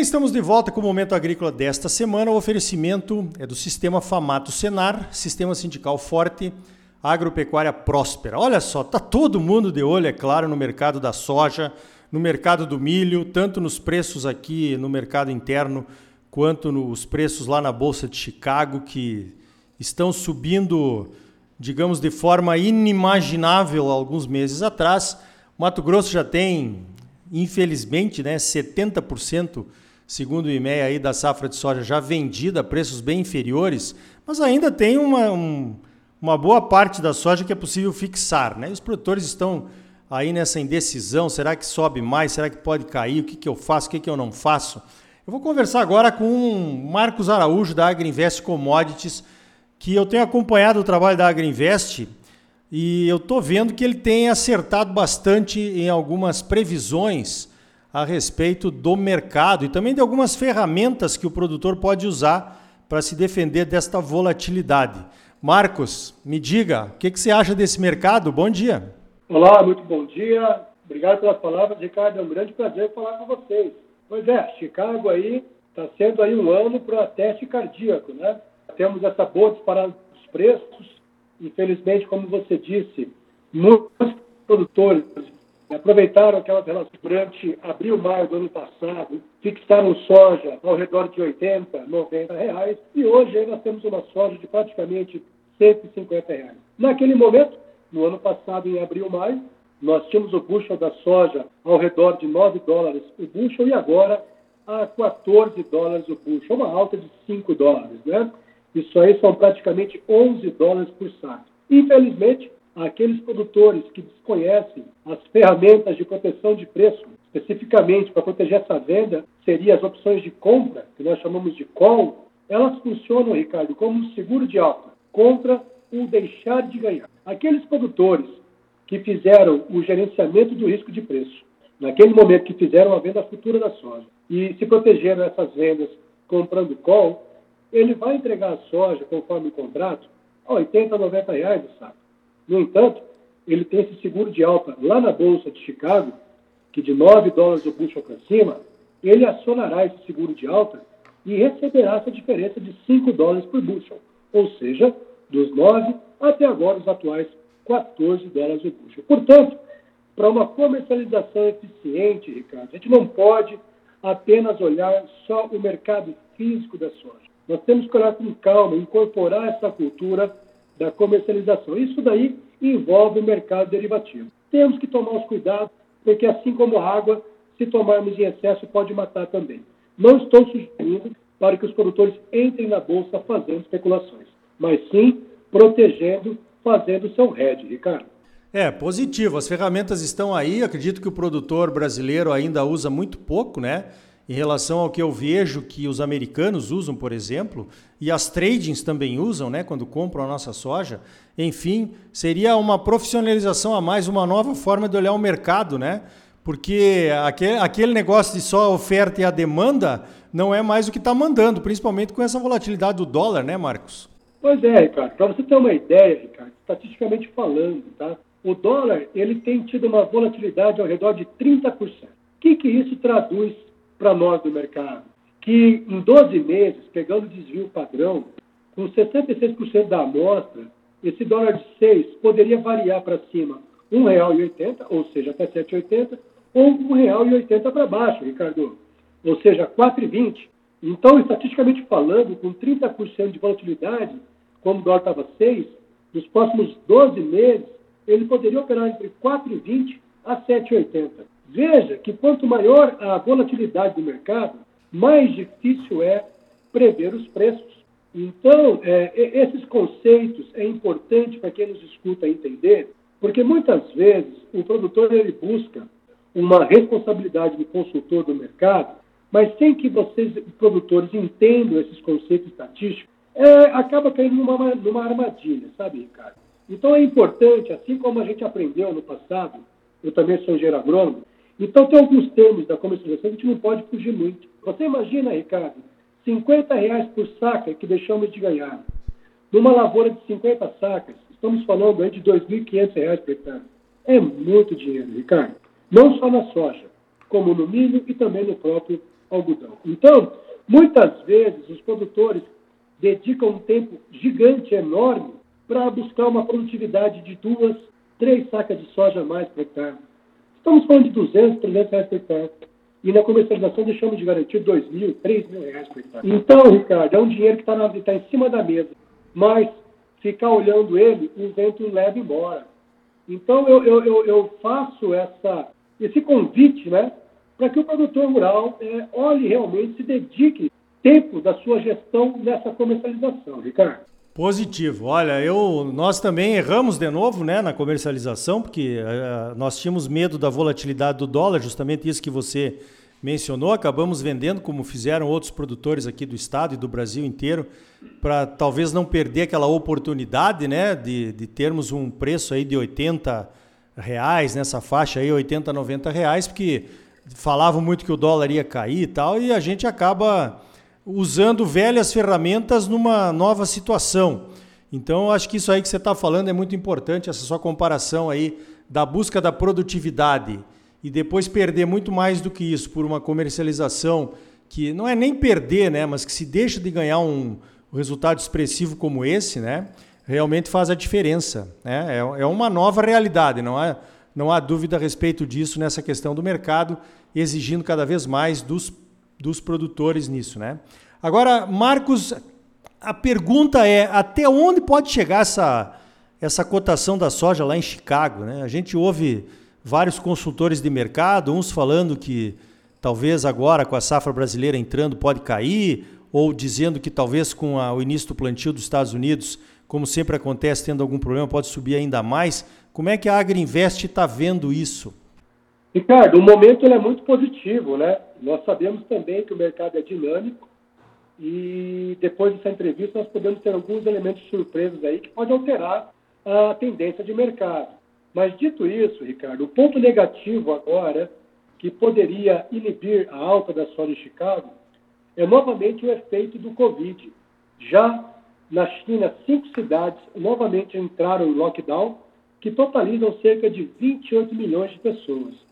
bem, estamos de volta com o Momento Agrícola desta semana. O oferecimento é do Sistema Famato Senar, Sistema Sindical Forte, Agropecuária Próspera. Olha só, tá todo mundo de olho, é claro, no mercado da soja, no mercado do milho, tanto nos preços aqui no mercado interno, quanto nos preços lá na Bolsa de Chicago, que estão subindo, digamos, de forma inimaginável alguns meses atrás. Mato Grosso já tem infelizmente, né, 70%, segundo o IMEA, aí, da safra de soja já vendida a preços bem inferiores, mas ainda tem uma, um, uma boa parte da soja que é possível fixar. Né? os produtores estão aí nessa indecisão, será que sobe mais, será que pode cair, o que, que eu faço, o que, que eu não faço? Eu vou conversar agora com Marcos Araújo, da Agriinvest Commodities, que eu tenho acompanhado o trabalho da Agriinvest e eu estou vendo que ele tem acertado bastante em algumas previsões a respeito do mercado e também de algumas ferramentas que o produtor pode usar para se defender desta volatilidade. Marcos, me diga, o que, que, você acha desse mercado? Bom dia. Olá, muito bom dia. Obrigado pelas palavras, Ricardo. É um grande prazer falar com vocês. Pois é, Chicago aí está sendo aí um ano para teste cardíaco, né? Temos essa boa disparada dos preços, Infelizmente, como você disse, muitos produtores aproveitaram aquela relação durante abril, maio do ano passado, fixaram soja ao redor de 80, 90 reais, e hoje nós temos uma soja de praticamente 150 reais. Naquele momento, no ano passado, em abril, maio, nós tínhamos o bushel da soja ao redor de 9 dólares o bushel e agora a 14 dólares o bushel, uma alta de 5 dólares, né? Isso aí são praticamente 11 dólares por saco. Infelizmente, aqueles produtores que desconhecem as ferramentas de proteção de preço, especificamente para proteger essa venda, seriam as opções de compra, que nós chamamos de call, elas funcionam, Ricardo, como um seguro de alta contra o deixar de ganhar. Aqueles produtores que fizeram o gerenciamento do risco de preço, naquele momento que fizeram a venda futura da soja e se protegeram essas vendas comprando call, ele vai entregar a soja, conforme o contrato, a 80, 90 reais o saco. No entanto, ele tem esse seguro de alta lá na Bolsa de Chicago, que de 9 dólares o bushel para cima, ele acionará esse seguro de alta e receberá essa diferença de 5 dólares por bushel, ou seja, dos 9 até agora os atuais 14 dólares o bushel. Portanto, para uma comercialização eficiente, Ricardo, a gente não pode apenas olhar só o mercado físico da soja. Nós temos que olhar com calma, incorporar essa cultura da comercialização. Isso daí envolve o mercado derivativo. Temos que tomar os cuidados, porque assim como a água, se tomarmos em excesso, pode matar também. Não estou sugerindo para que os produtores entrem na bolsa fazendo especulações, mas sim protegendo, fazendo seu hedge, Ricardo. É, positivo. As ferramentas estão aí. Acredito que o produtor brasileiro ainda usa muito pouco, né? Em relação ao que eu vejo que os americanos usam, por exemplo, e as tradings também usam, né, quando compram a nossa soja. Enfim, seria uma profissionalização a mais, uma nova forma de olhar o mercado, né? Porque aquele, negócio de só oferta e a demanda não é mais o que está mandando, principalmente com essa volatilidade do dólar, né, Marcos? Pois é, Ricardo. Para você ter uma ideia, Ricardo, estatisticamente falando, tá? O dólar ele tem tido uma volatilidade ao redor de 30%. O que, que isso traduz para nós do mercado, que em 12 meses, pegando o desvio padrão, com 66% da amostra, esse dólar de 6 poderia variar para cima R$ 1,80, ou seja, até R$ 7,80, ou R$ 1,80 para baixo, Ricardo, ou seja, R$ 4,20. Então, estatisticamente falando, com 30% de volatilidade, como o dólar estava 6, nos próximos 12 meses, ele poderia operar entre 4,20 a 7,80. Veja que quanto maior a volatilidade do mercado, mais difícil é prever os preços. Então, é, esses conceitos é importante para quem nos escuta entender, porque muitas vezes o produtor ele busca uma responsabilidade do consultor do mercado, mas sem que vocês, produtores, entendam esses conceitos estatísticos, é, acaba caindo numa, numa armadilha, sabe, Ricardo? Então é importante, assim como a gente aprendeu no passado, eu também sou engenheiro agrônomo, então, tem alguns termos da comercialização que a gente não pode fugir muito. Você imagina, Ricardo, 50 reais por saca que deixamos de ganhar. Numa lavoura de 50 sacas, estamos falando aí de 2.500 reais por hectare. É muito dinheiro, Ricardo. Não só na soja, como no milho e também no próprio algodão. Então, muitas vezes os produtores dedicam um tempo gigante, enorme, para buscar uma produtividade de duas, três sacas de soja a mais por hectare. Estamos falando de 200, 300 reais por hectare. E na comercialização deixamos de garantir 2 mil, 3 mil reais por hectare. Então, Ricardo, é um dinheiro que está tá em cima da mesa. Mas ficar olhando ele, o vento leva embora. Então, eu, eu, eu, eu faço essa, esse convite né, para que o produtor rural é, olhe realmente, se dedique tempo da sua gestão nessa comercialização, Ricardo. Positivo. Olha, eu, nós também erramos de novo né, na comercialização, porque uh, nós tínhamos medo da volatilidade do dólar, justamente isso que você mencionou. Acabamos vendendo, como fizeram outros produtores aqui do estado e do Brasil inteiro, para talvez não perder aquela oportunidade né, de, de termos um preço aí de 80 reais, nessa faixa aí, 80, 90 reais, porque falavam muito que o dólar ia cair e tal, e a gente acaba usando velhas ferramentas numa nova situação. Então, acho que isso aí que você está falando é muito importante, essa sua comparação aí da busca da produtividade e depois perder muito mais do que isso por uma comercialização que não é nem perder, né, mas que se deixa de ganhar um, resultado expressivo como esse, né, realmente faz a diferença. Né? É, é uma nova realidade, não há, não há dúvida a respeito disso nessa questão do mercado, exigindo cada vez mais dos dos produtores nisso, né? Agora, Marcos, a pergunta é até onde pode chegar essa, essa cotação da soja lá em Chicago, né? A gente ouve vários consultores de mercado, uns falando que talvez agora com a safra brasileira entrando pode cair, ou dizendo que talvez com a, o início do plantio dos Estados Unidos, como sempre acontece, tendo algum problema, pode subir ainda mais. Como é que a Agriinvest está vendo isso? Ricardo, o momento é muito positivo, né? Nós sabemos também que o mercado é dinâmico e depois dessa entrevista nós podemos ter alguns elementos surpresos aí que podem alterar a tendência de mercado. Mas dito isso, Ricardo, o ponto negativo agora que poderia inibir a alta da soja em Chicago é novamente o efeito do Covid. Já na China, cinco cidades novamente entraram em lockdown, que totalizam cerca de 28 milhões de pessoas.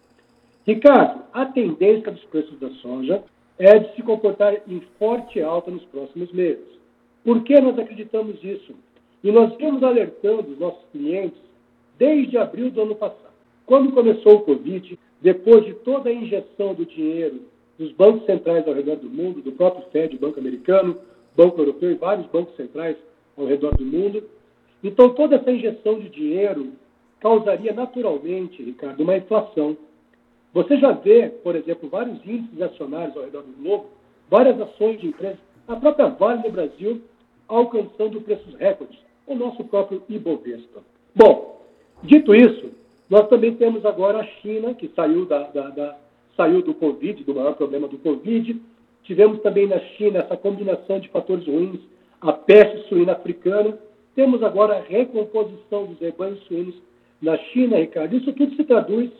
Ricardo, a tendência dos preços da soja é de se comportar em forte alta nos próximos meses. Por que nós acreditamos isso? E nós vimos alertando os nossos clientes desde abril do ano passado. Quando começou o Covid, depois de toda a injeção do dinheiro dos bancos centrais ao redor do mundo, do próprio Fed, Banco Americano, Banco Europeu e vários bancos centrais ao redor do mundo, então toda essa injeção de dinheiro causaria naturalmente, Ricardo, uma inflação você já vê, por exemplo, vários índices acionários ao redor do globo, várias ações de empresas, a própria Vale do Brasil alcançando preços recordes, o nosso próprio Ibovespa. Bom, dito isso, nós também temos agora a China, que saiu, da, da, da, saiu do Covid, do maior problema do Covid. Tivemos também na China essa combinação de fatores ruins, a peste suína africana. Temos agora a recomposição dos rebanhos suínos na China, Ricardo. Isso tudo se traduz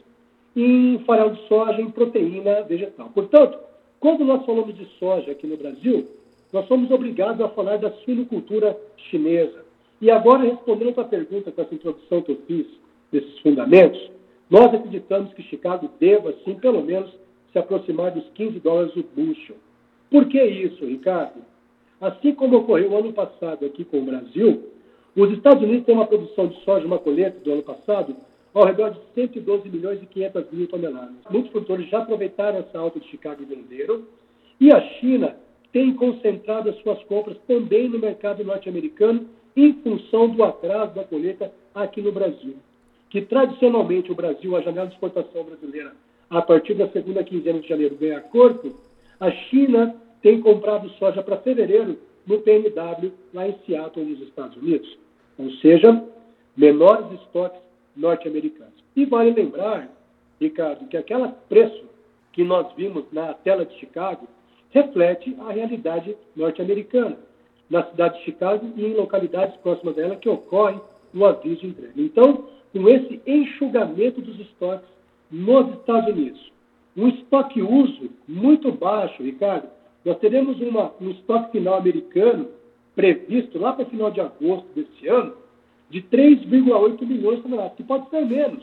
em farelo de soja, em proteína vegetal. Portanto, quando nós falamos de soja aqui no Brasil, nós somos obrigados a falar da suinocultura chinesa. E agora, respondendo à pergunta com essa introdução que eu fiz desses fundamentos, nós acreditamos que Chicago deva, sim, pelo menos, se aproximar dos 15 dólares o bushel. Por que isso, Ricardo? Assim como ocorreu ano passado aqui com o Brasil, os Estados Unidos têm uma produção de soja, uma colheita do ano passado, ao redor de 112 milhões e 500 mil toneladas. Muitos produtores já aproveitaram essa alta de Chicago e venderam. E a China tem concentrado as suas compras também no mercado norte-americano em função do atraso da colheita aqui no Brasil. Que tradicionalmente o Brasil, a janela de exportação brasileira, a partir da segunda quinzena de janeiro ganha corpo, a China tem comprado soja para fevereiro no PNW, lá em Seattle, nos Estados Unidos. Ou seja, menores estoques norte-americanos. E vale lembrar, Ricardo, que aquele preço que nós vimos na tela de Chicago reflete a realidade norte-americana, na cidade de Chicago e em localidades próximas dela que ocorre o aviso de entrega. Então, com esse enxugamento dos estoques nos Estados Unidos, um estoque uso muito baixo, Ricardo, nós teremos uma, um estoque final americano previsto lá para o final de agosto desse ano, de 3,8 milhões de toneladas, que pode ser menos.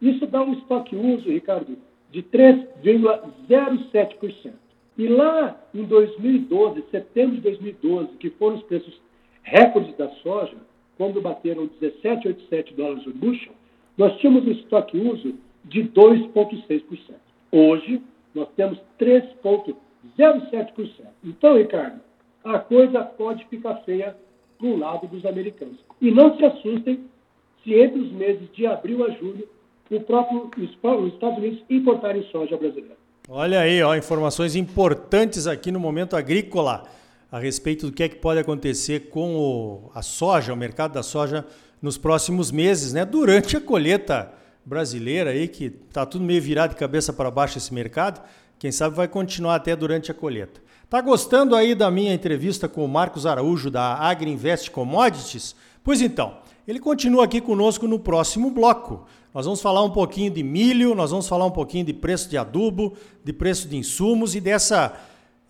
Isso dá um estoque uso, Ricardo, de 3,07%. E lá em 2012, setembro de 2012, que foram os preços recordes da soja, quando bateram 17,87 dólares por bushel, nós tínhamos um estoque uso de 2,6%. Hoje, nós temos 3,07%. Então, Ricardo, a coisa pode ficar feia para o lado dos americanos. E não se assustem se entre os meses de abril a julho o próprio, os Estados Unidos importarem soja brasileira. Olha aí, ó, informações importantes aqui no momento agrícola a respeito do que é que pode acontecer com o, a soja, o mercado da soja nos próximos meses, né? Durante a colheita brasileira aí, que está tudo meio virado de cabeça para baixo esse mercado, quem sabe vai continuar até durante a colheita. Tá gostando aí da minha entrevista com o Marcos Araújo da Agriinvest Commodities? Pois então, ele continua aqui conosco no próximo bloco. Nós vamos falar um pouquinho de milho, nós vamos falar um pouquinho de preço de adubo, de preço de insumos e dessa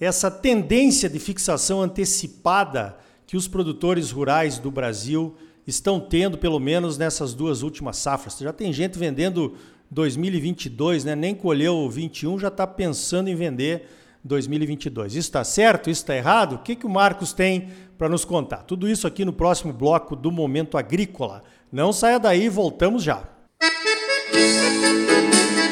essa tendência de fixação antecipada que os produtores rurais do Brasil estão tendo, pelo menos nessas duas últimas safras. Já tem gente vendendo 2022, né? nem colheu o 21, já está pensando em vender 2022. Isso está certo? Isso está errado? O que, que o Marcos tem para nos contar? Tudo isso aqui no próximo bloco do Momento Agrícola. Não saia daí, voltamos já. Música